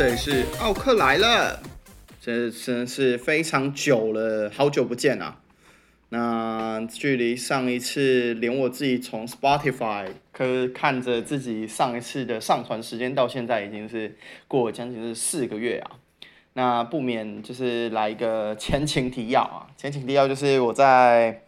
这里是奥克来了，这真是非常久了，好久不见啊！那距离上一次，连我自己从 Spotify 可看着自己上一次的上传时间到现在，已经是过了将近是四个月啊。那不免就是来一个前情提要啊，前情提要就是我在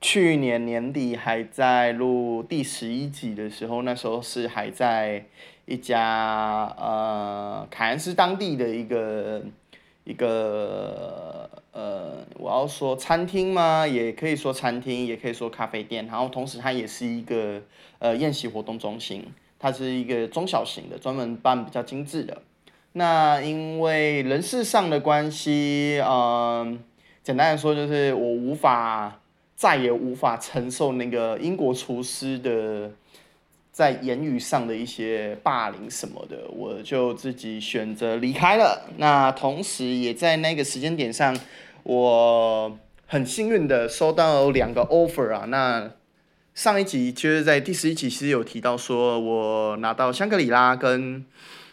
去年年底还在录第十一集的时候，那时候是还在一家呃凯恩斯当地的一个一个呃，我要说餐厅吗？也可以说餐厅，也可以说咖啡店，然后同时它也是一个呃宴席活动中心，它是一个中小型的，专门办比较精致的。那因为人事上的关系，嗯，简单的说就是我无法再也无法承受那个英国厨师的在言语上的一些霸凌什么的，我就自己选择离开了。那同时也在那个时间点上，我很幸运的收到两个 offer 啊。那上一集就是在第十一集其实有提到说我拿到香格里拉跟。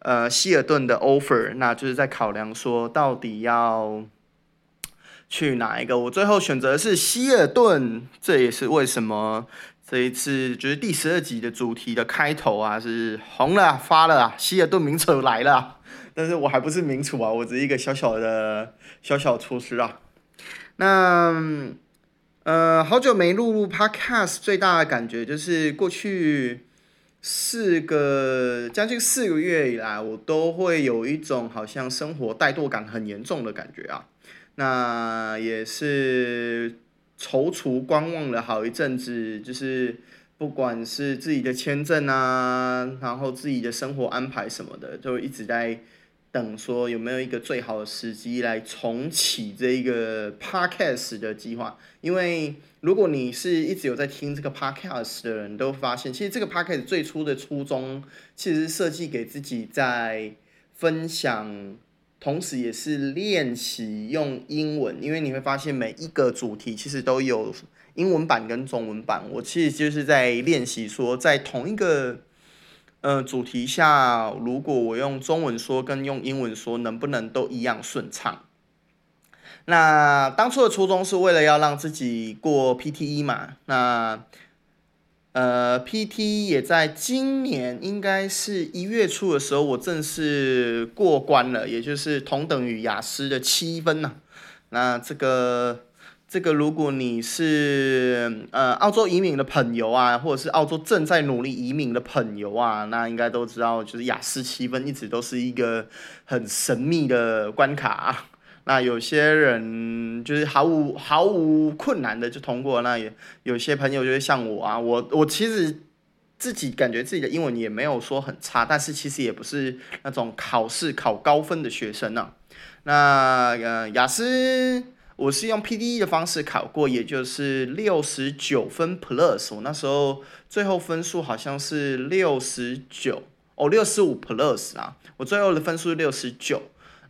呃，希尔顿的 offer，那就是在考量说到底要去哪一个。我最后选择是希尔顿，这也是为什么这一次就是第十二集的主题的开头啊，是红了发了，希尔顿名厨来了。但是我还不是名厨啊，我只是一个小小的小小厨师啊。那呃，好久没录录 podcast，最大的感觉就是过去。四个将近四个月以来，我都会有一种好像生活怠惰感很严重的感觉啊。那也是踌躇观望了好一阵子，就是不管是自己的签证啊，然后自己的生活安排什么的，就一直在。等说有没有一个最好的时机来重启这一个 podcast 的计划？因为如果你是一直有在听这个 podcast 的人，都发现其实这个 podcast 最初的初衷其实设计给自己在分享，同时也是练习用英文。因为你会发现每一个主题其实都有英文版跟中文版，我其实就是在练习说在同一个。呃，主题下，如果我用中文说跟用英文说，能不能都一样顺畅？那当初的初衷是为了要让自己过 PTE 嘛？那呃，PT 也在今年应该是一月初的时候，我正式过关了，也就是同等于雅思的七分呐。那这个。这个如果你是呃澳洲移民的朋友啊，或者是澳洲正在努力移民的朋友啊，那应该都知道，就是雅思七分一直都是一个很神秘的关卡。那有些人就是毫无毫无困难的就通过，那也有些朋友就是像我啊，我我其实自己感觉自己的英文也没有说很差，但是其实也不是那种考试考高分的学生呢。那呃雅思。我是用 PDE 的方式考过，也就是六十九分 Plus。我那时候最后分数好像是六十九哦，六十五 Plus 啊。我最后的分数是六十九。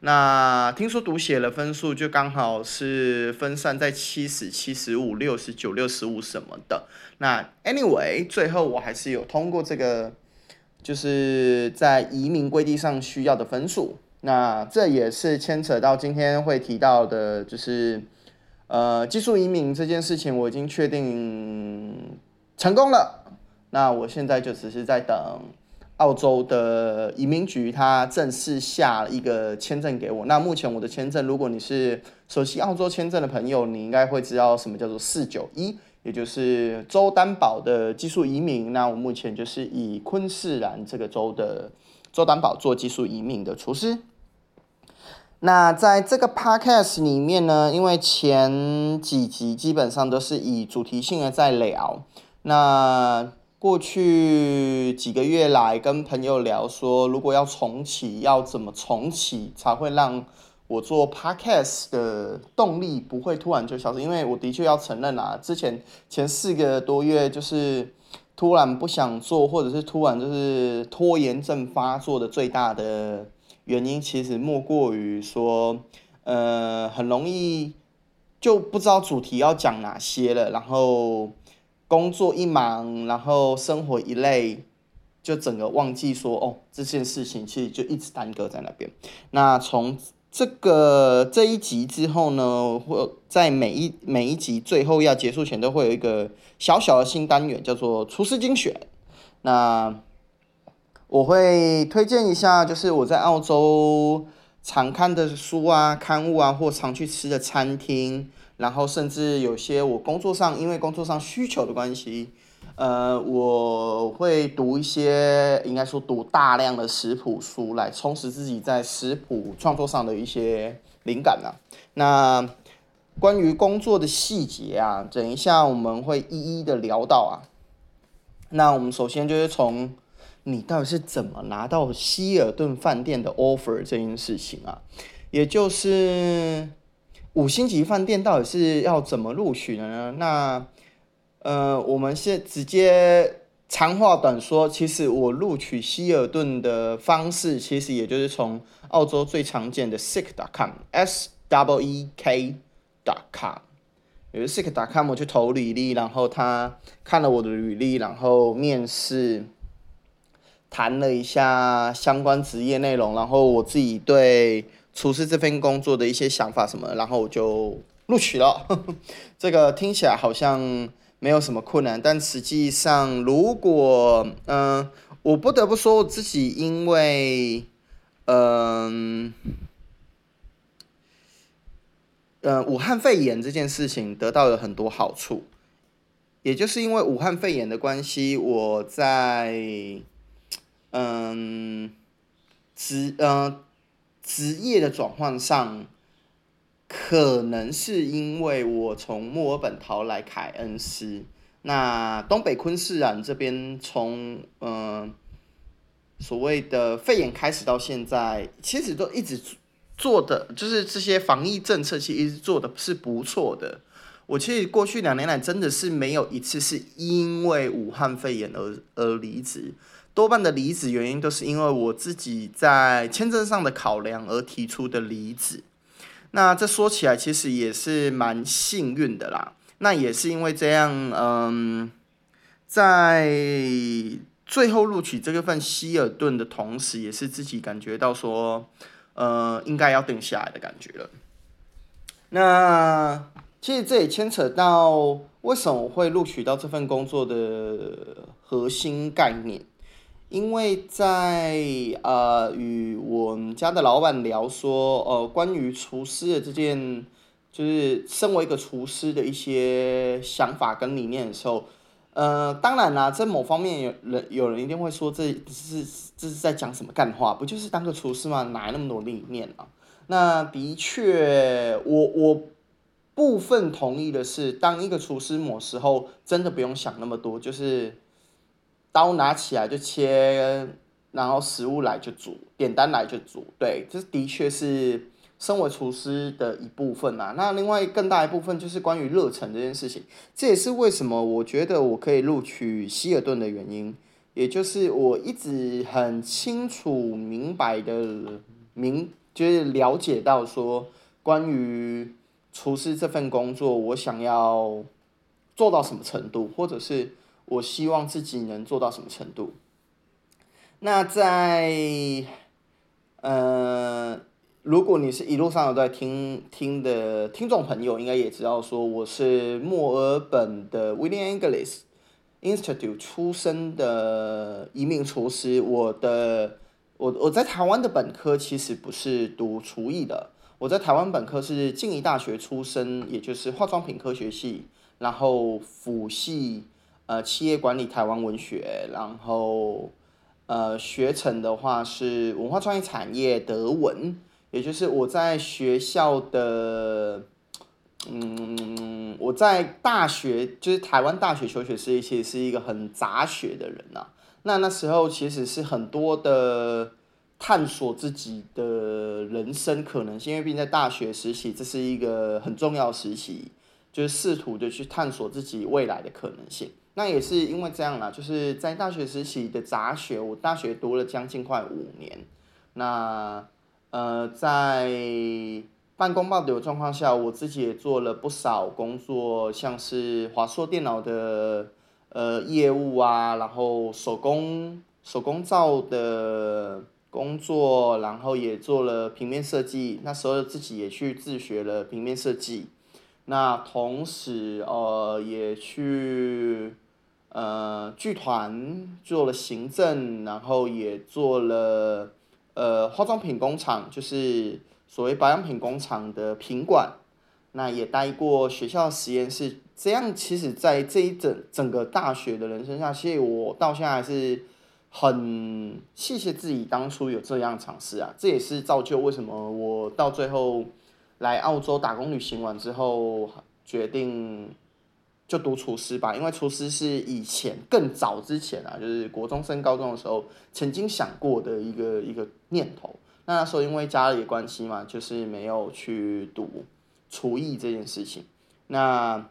那听说读写的分数就刚好是分散在七十、七十五、六十九、六十五什么的。那 Anyway，最后我还是有通过这个，就是在移民规定上需要的分数。那这也是牵扯到今天会提到的，就是呃技术移民这件事情，我已经确定成功了。那我现在就只是在等澳洲的移民局，他正式下了一个签证给我。那目前我的签证，如果你是熟悉澳洲签证的朋友，你应该会知道什么叫做四九一，也就是州担保的技术移民。那我目前就是以昆士兰这个州的州担保做技术移民的厨师。那在这个 podcast 里面呢，因为前几集基本上都是以主题性的在聊。那过去几个月来跟朋友聊说，如果要重启，要怎么重启才会让我做 podcast 的动力不会突然就消失？因为我的确要承认啊，之前前四个多月就是突然不想做，或者是突然就是拖延症发作的最大的。原因其实莫过于说，呃，很容易就不知道主题要讲哪些了，然后工作一忙，然后生活一累，就整个忘记说哦，这件事情其实就一直耽搁在那边。那从这个这一集之后呢，或在每一每一集最后要结束前，都会有一个小小的新单元，叫做厨师精选。那我会推荐一下，就是我在澳洲常看的书啊、刊物啊，或常去吃的餐厅，然后甚至有些我工作上因为工作上需求的关系。呃，我会读一些，应该说读大量的食谱书来充实自己在食谱创作上的一些灵感啊。那关于工作的细节啊，等一下我们会一一的聊到啊。那我们首先就是从你到底是怎么拿到希尔顿饭店的 offer 这件事情啊，也就是五星级饭店到底是要怎么录取的呢？那呃，我们先直接长话短说，其实我录取希尔顿的方式，其实也就是从澳洲最常见的 sick.com s w e k.com，有个 seek.com 我去投履历，然后他看了我的履历，然后面试，谈了一下相关职业内容，然后我自己对厨师这份工作的一些想法什么，然后我就录取了。这个听起来好像。没有什么困难，但实际上，如果嗯，我不得不说我自己，因为嗯嗯，武汉肺炎这件事情得到了很多好处，也就是因为武汉肺炎的关系，我在嗯职嗯职业的转换上。可能是因为我从墨尔本逃来凯恩斯，那东北昆士兰这边从嗯所谓的肺炎开始到现在，其实都一直做的就是这些防疫政策，其实做的是不错的。我其实过去两年来真的是没有一次是因为武汉肺炎而而离职，多半的离职原因都是因为我自己在签证上的考量而提出的离职。那这说起来其实也是蛮幸运的啦。那也是因为这样，嗯，在最后录取这个份希尔顿的同时，也是自己感觉到说，呃，应该要定下来的感觉了。那其实这也牵扯到为什么我会录取到这份工作的核心概念。因为在呃与我们家的老板聊说，呃关于厨师的这件，就是身为一个厨师的一些想法跟理念的时候，呃当然啦，在某方面有人有人一定会说，这是这是在讲什么干话？不就是当个厨师吗？哪来那么多理念啊？那的确，我我部分同意的是，当一个厨师某时候真的不用想那么多，就是。刀拿起来就切，然后食物来就煮，点单来就煮。对，这的确是身为厨师的一部分啊。那另外更大一部分就是关于热忱这件事情，这也是为什么我觉得我可以录取希尔顿的原因，也就是我一直很清楚明白的明，就是了解到说关于厨师这份工作，我想要做到什么程度，或者是。我希望自己能做到什么程度？那在，呃，如果你是一路上有在听听的听众朋友，应该也知道说我是墨尔本的 William English Institute 出身的一名厨师。我的我我在台湾的本科其实不是读厨艺的，我在台湾本科是静宜大学出身，也就是化妆品科学系，然后辅系。呃，企业管理台湾文学，然后呃，学成的话是文化创意产业德文，也就是我在学校的，嗯，我在大学就是台湾大学求学时期是一个很杂学的人呐。那那时候其实是很多的探索自己的人生可能性，因为毕竟在大学时期这是一个很重要时期，就是试图的去探索自己未来的可能性。那也是因为这样啦，就是在大学时期的杂学，我大学读了将近快五年。那呃，在半工半读的状况下，我自己也做了不少工作，像是华硕电脑的呃业务啊，然后手工手工皂的工作，然后也做了平面设计。那时候自己也去自学了平面设计。那同时呃也去呃剧团做了行政，然后也做了呃化妆品工厂，就是所谓保养品工厂的品管。那也待过学校实验室。这样其实，在这一整整个大学的人生下，其实我到现在还是很谢谢自己当初有这样尝试啊。这也是造就为什么我到最后来澳洲打工旅行完之后，决定就读厨师吧。因为厨师是以前更早之前啊，就是国中升高中的时候曾经想过的一个一个念头。那时候因为家里的关系嘛，就是没有去读厨艺这件事情。那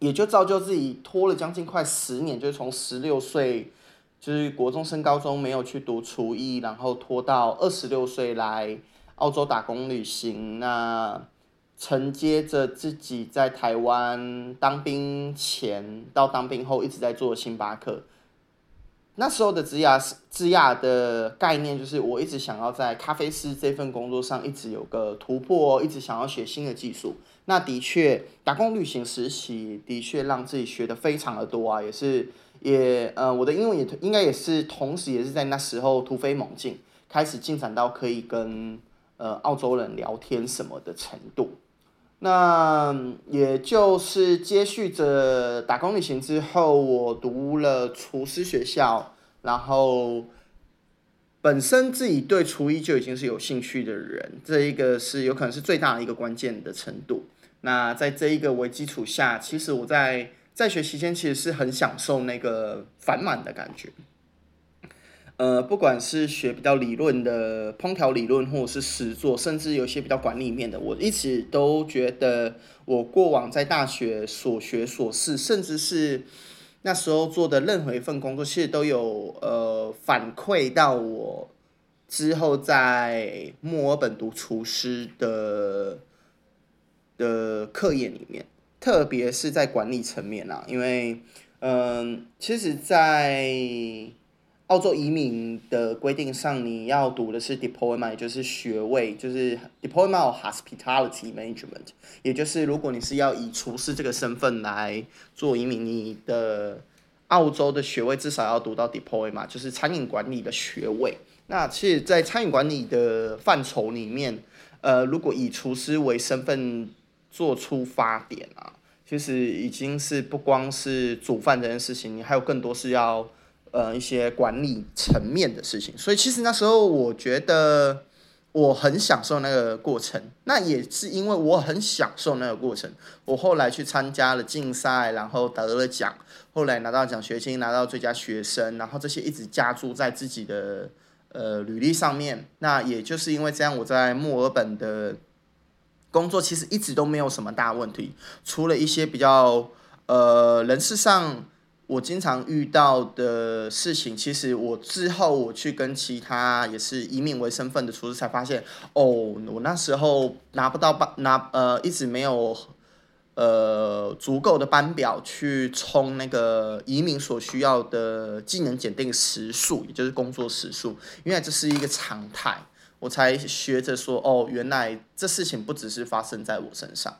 也就造就自己拖了将近快十年，就是从十六岁，就是国中升高中没有去读厨艺，然后拖到二十六岁来澳洲打工旅行。那承接着自己在台湾当兵前到当兵后一直在做星巴克。那时候的职雅职雅的概念就是，我一直想要在咖啡师这份工作上一直有个突破，一直想要学新的技术。那的确，打工旅行实习的确让自己学的非常的多啊，也是也呃，我的英文也应该也是同时也是在那时候突飞猛进，开始进展到可以跟呃澳洲人聊天什么的程度。那也就是接续着打工旅行之后，我读了厨师学校，然后本身自己对厨艺就已经是有兴趣的人，这一个是有可能是最大的一个关键的程度。那在这一个为基础下，其实我在在学期间其实是很享受那个繁满的感觉。呃，不管是学比较理论的烹调理论，或者是实作，甚至有些比较管理面的，我一直都觉得我过往在大学所学所事，甚至是那时候做的任何一份工作，其实都有呃反馈到我之后在墨尔本读厨师的的课业里面，特别是在管理层面啊，因为嗯，其实，在澳洲移民的规定上，你要读的是 diploma，也就是学位，就是 diploma of hospitality management，也就是如果你是要以厨师这个身份来做移民，你的澳洲的学位至少要读到 diploma，就是餐饮管理的学位。那其实，在餐饮管理的范畴里面，呃，如果以厨师为身份做出发点啊，其实已经是不光是煮饭这件事情，你还有更多是要。呃，一些管理层面的事情，所以其实那时候我觉得我很享受那个过程。那也是因为我很享受那个过程，我后来去参加了竞赛，然后得了奖，后来拿到奖学金，拿到最佳学生，然后这些一直加注在自己的呃履历上面。那也就是因为这样，我在墨尔本的工作其实一直都没有什么大问题，除了一些比较呃人事上。我经常遇到的事情，其实我之后我去跟其他也是移民为身份的厨师才发现，哦，我那时候拿不到班拿呃一直没有呃足够的班表去冲那个移民所需要的技能检定时数，也就是工作时数，因为这是一个常态，我才学着说，哦，原来这事情不只是发生在我身上。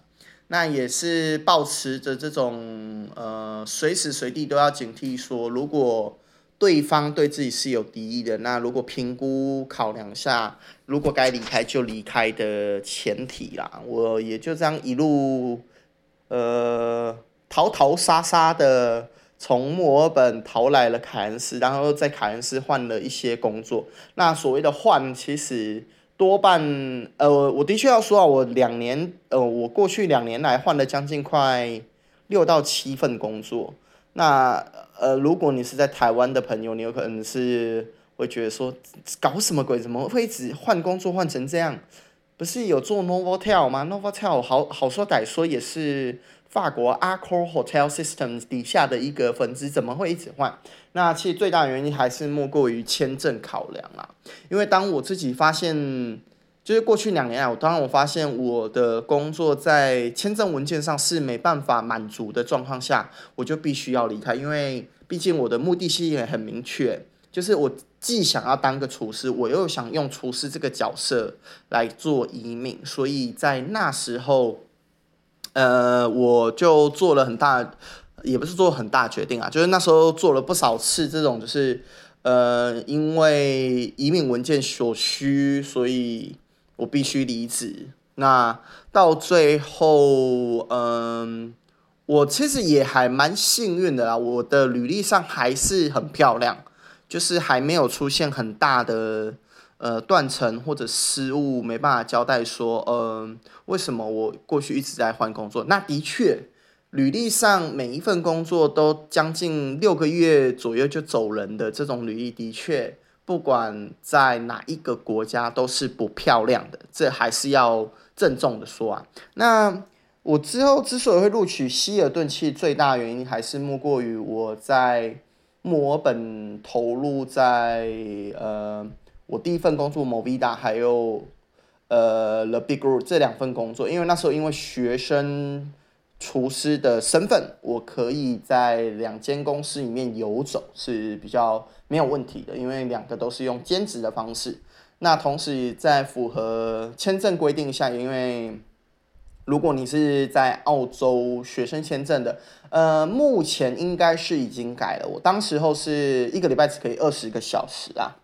那也是保持着这种呃，随时随地都要警惕，说如果对方对自己是有敌意的，那如果评估考量下，如果该离开就离开的前提啦。我也就这样一路呃，逃逃杀杀的从墨尔本逃来了凯恩斯，然后在凯恩斯换了一些工作。那所谓的换，其实。多半，呃，我的确要说啊，我两年，呃，我过去两年来换了将近快六到七份工作。那，呃，如果你是在台湾的朋友，你有可能是会觉得说，搞什么鬼？怎么会一直换工作换成这样？不是有做 Novotel 吗？Novotel 好好说歹说也是。法国 a c o r Hotel Systems 底下的一个分支怎么会一直换？那其实最大原因还是莫过于签证考量啦。因为当我自己发现，就是过去两年来，我当然我发现我的工作在签证文件上是没办法满足的状况下，我就必须要离开。因为毕竟我的目的性也很明确，就是我既想要当个厨师，我又想用厨师这个角色来做移民，所以在那时候，呃，我就做了很大，也不是做很大决定啊，就是那时候做了不少次这种，就是呃，因为移民文件所需，所以我必须离职。那到最后，嗯。我其实也还蛮幸运的啦，我的履历上还是很漂亮，就是还没有出现很大的呃断层或者失误，没办法交代说，嗯，为什么我过去一直在换工作？那的确，履历上每一份工作都将近六个月左右就走人的这种履历，的确，不管在哪一个国家都是不漂亮的，这还是要郑重的说啊。那。我之后之所以会录取希尔顿，其实最大原因还是莫过于我在墨尔本投入在呃我第一份工作 Mova 还有呃 The Big Group 这两份工作，因为那时候因为学生厨师的身份，我可以在两间公司里面游走是比较没有问题的，因为两个都是用兼职的方式。那同时在符合签证规定下，因为如果你是在澳洲学生签证的，呃，目前应该是已经改了。我当时候是一个礼拜只可以二十个小时啊。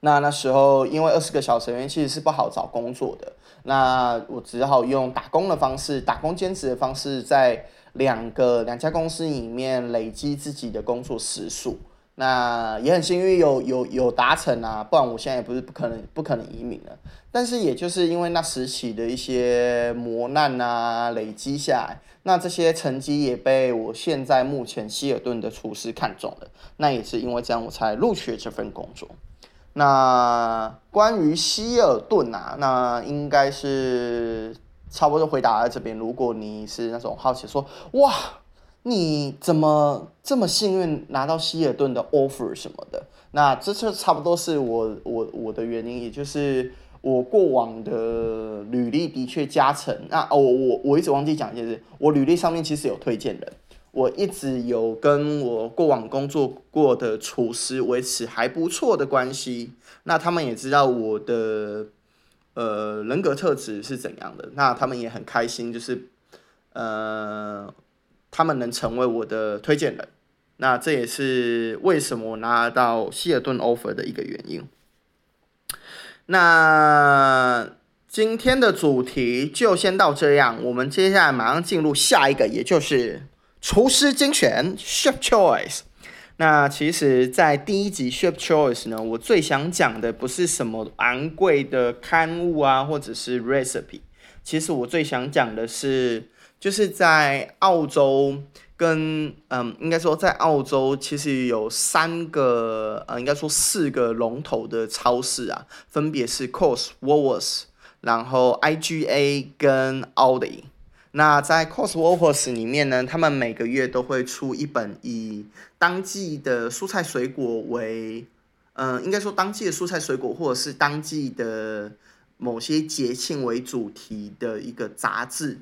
那那时候因为二十个小时，因为其实是不好找工作的，那我只好用打工的方式，打工兼职的方式，在两个两家公司里面累积自己的工作时数。那也很幸运有有有达成啊，不然我现在也不是不可能不可能移民了。但是也就是因为那时期的一些磨难啊累积下来，那这些成绩也被我现在目前希尔顿的厨师看中了。那也是因为这样我才录取这份工作。那关于希尔顿啊，那应该是差不多回答在这边。如果你是那种好奇说哇。你怎么这么幸运拿到希尔顿的 offer 什么的？那这就差不多是我我我的原因，也就是我过往的履历的确加成。那哦，我我我一直忘记讲，就是我履历上面其实有推荐人，我一直有跟我过往工作过的厨师维持还不错的关系。那他们也知道我的呃人格特质是怎样的，那他们也很开心，就是呃。他们能成为我的推荐人，那这也是为什么我拿到希尔顿 offer 的一个原因。那今天的主题就先到这样，我们接下来马上进入下一个，也就是厨师精选 Chef Choice。那其实，在第一集 Chef Choice 呢，我最想讲的不是什么昂贵的刊物啊，或者是 recipe，其实我最想讲的是。就是在澳洲跟嗯，应该说在澳洲其实有三个呃，应该说四个龙头的超市啊，分别是 Coles、Woolworths，然后 IGA 跟 Aldi。那在 Coles、Woolworths 里面呢，他们每个月都会出一本以当季的蔬菜水果为，嗯，应该说当季的蔬菜水果或者是当季的某些节庆为主题的一个杂志。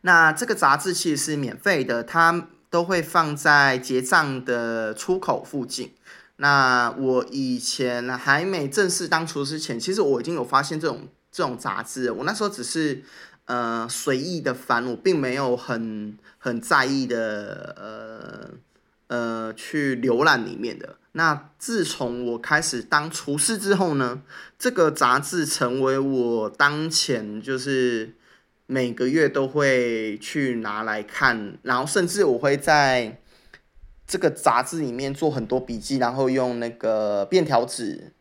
那这个杂志其实是免费的，它都会放在结账的出口附近。那我以前还没正式当厨师前，其实我已经有发现这种这种杂志。我那时候只是呃随意的翻，我并没有很很在意的呃呃去浏览里面的。那自从我开始当厨师之后呢，这个杂志成为我当前就是。每个月都会去拿来看，然后甚至我会在这个杂志里面做很多笔记，然后用那个便条纸、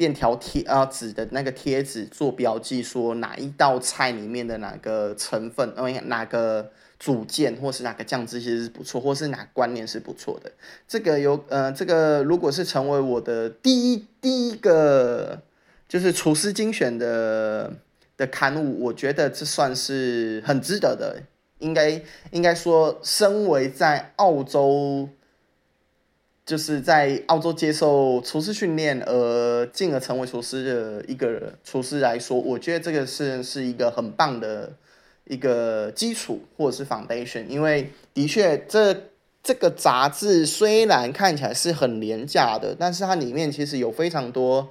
便条贴啊纸的那个贴纸做标记，说哪一道菜里面的哪个成分，呃，哪个组件或是哪个酱汁其实是不错，或是哪个观念是不错的。这个有呃，这个如果是成为我的第一第一个就是厨师精选的。的刊物，我觉得这算是很值得的。应该应该说，身为在澳洲，就是在澳洲接受厨师训练，而进而成为厨师的一个厨师来说，我觉得这个是是一个很棒的一个基础或者是 foundation。因为的确，这这个杂志虽然看起来是很廉价的，但是它里面其实有非常多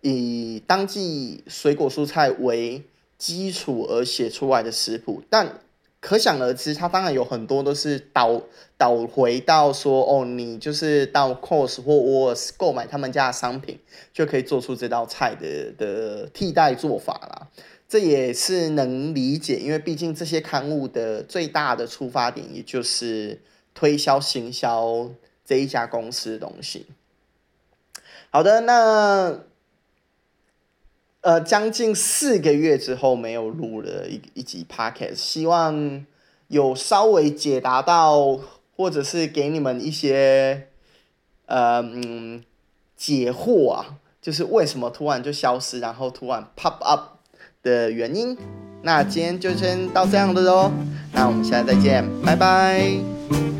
以当季水果蔬菜为基础而写出来的食谱，但可想而知，它当然有很多都是导导回到说，哦，你就是到 Cos 或 Wars 购买他们家的商品，就可以做出这道菜的的替代做法啦。这也是能理解，因为毕竟这些刊物的最大的出发点，也就是推销行销这一家公司的东西。好的，那。呃，将近四个月之后没有录了一一集 podcast，希望有稍微解答到，或者是给你们一些呃嗯解惑啊，就是为什么突然就消失，然后突然 pop up 的原因。那今天就先到这样的喽，那我们下次再见，拜拜。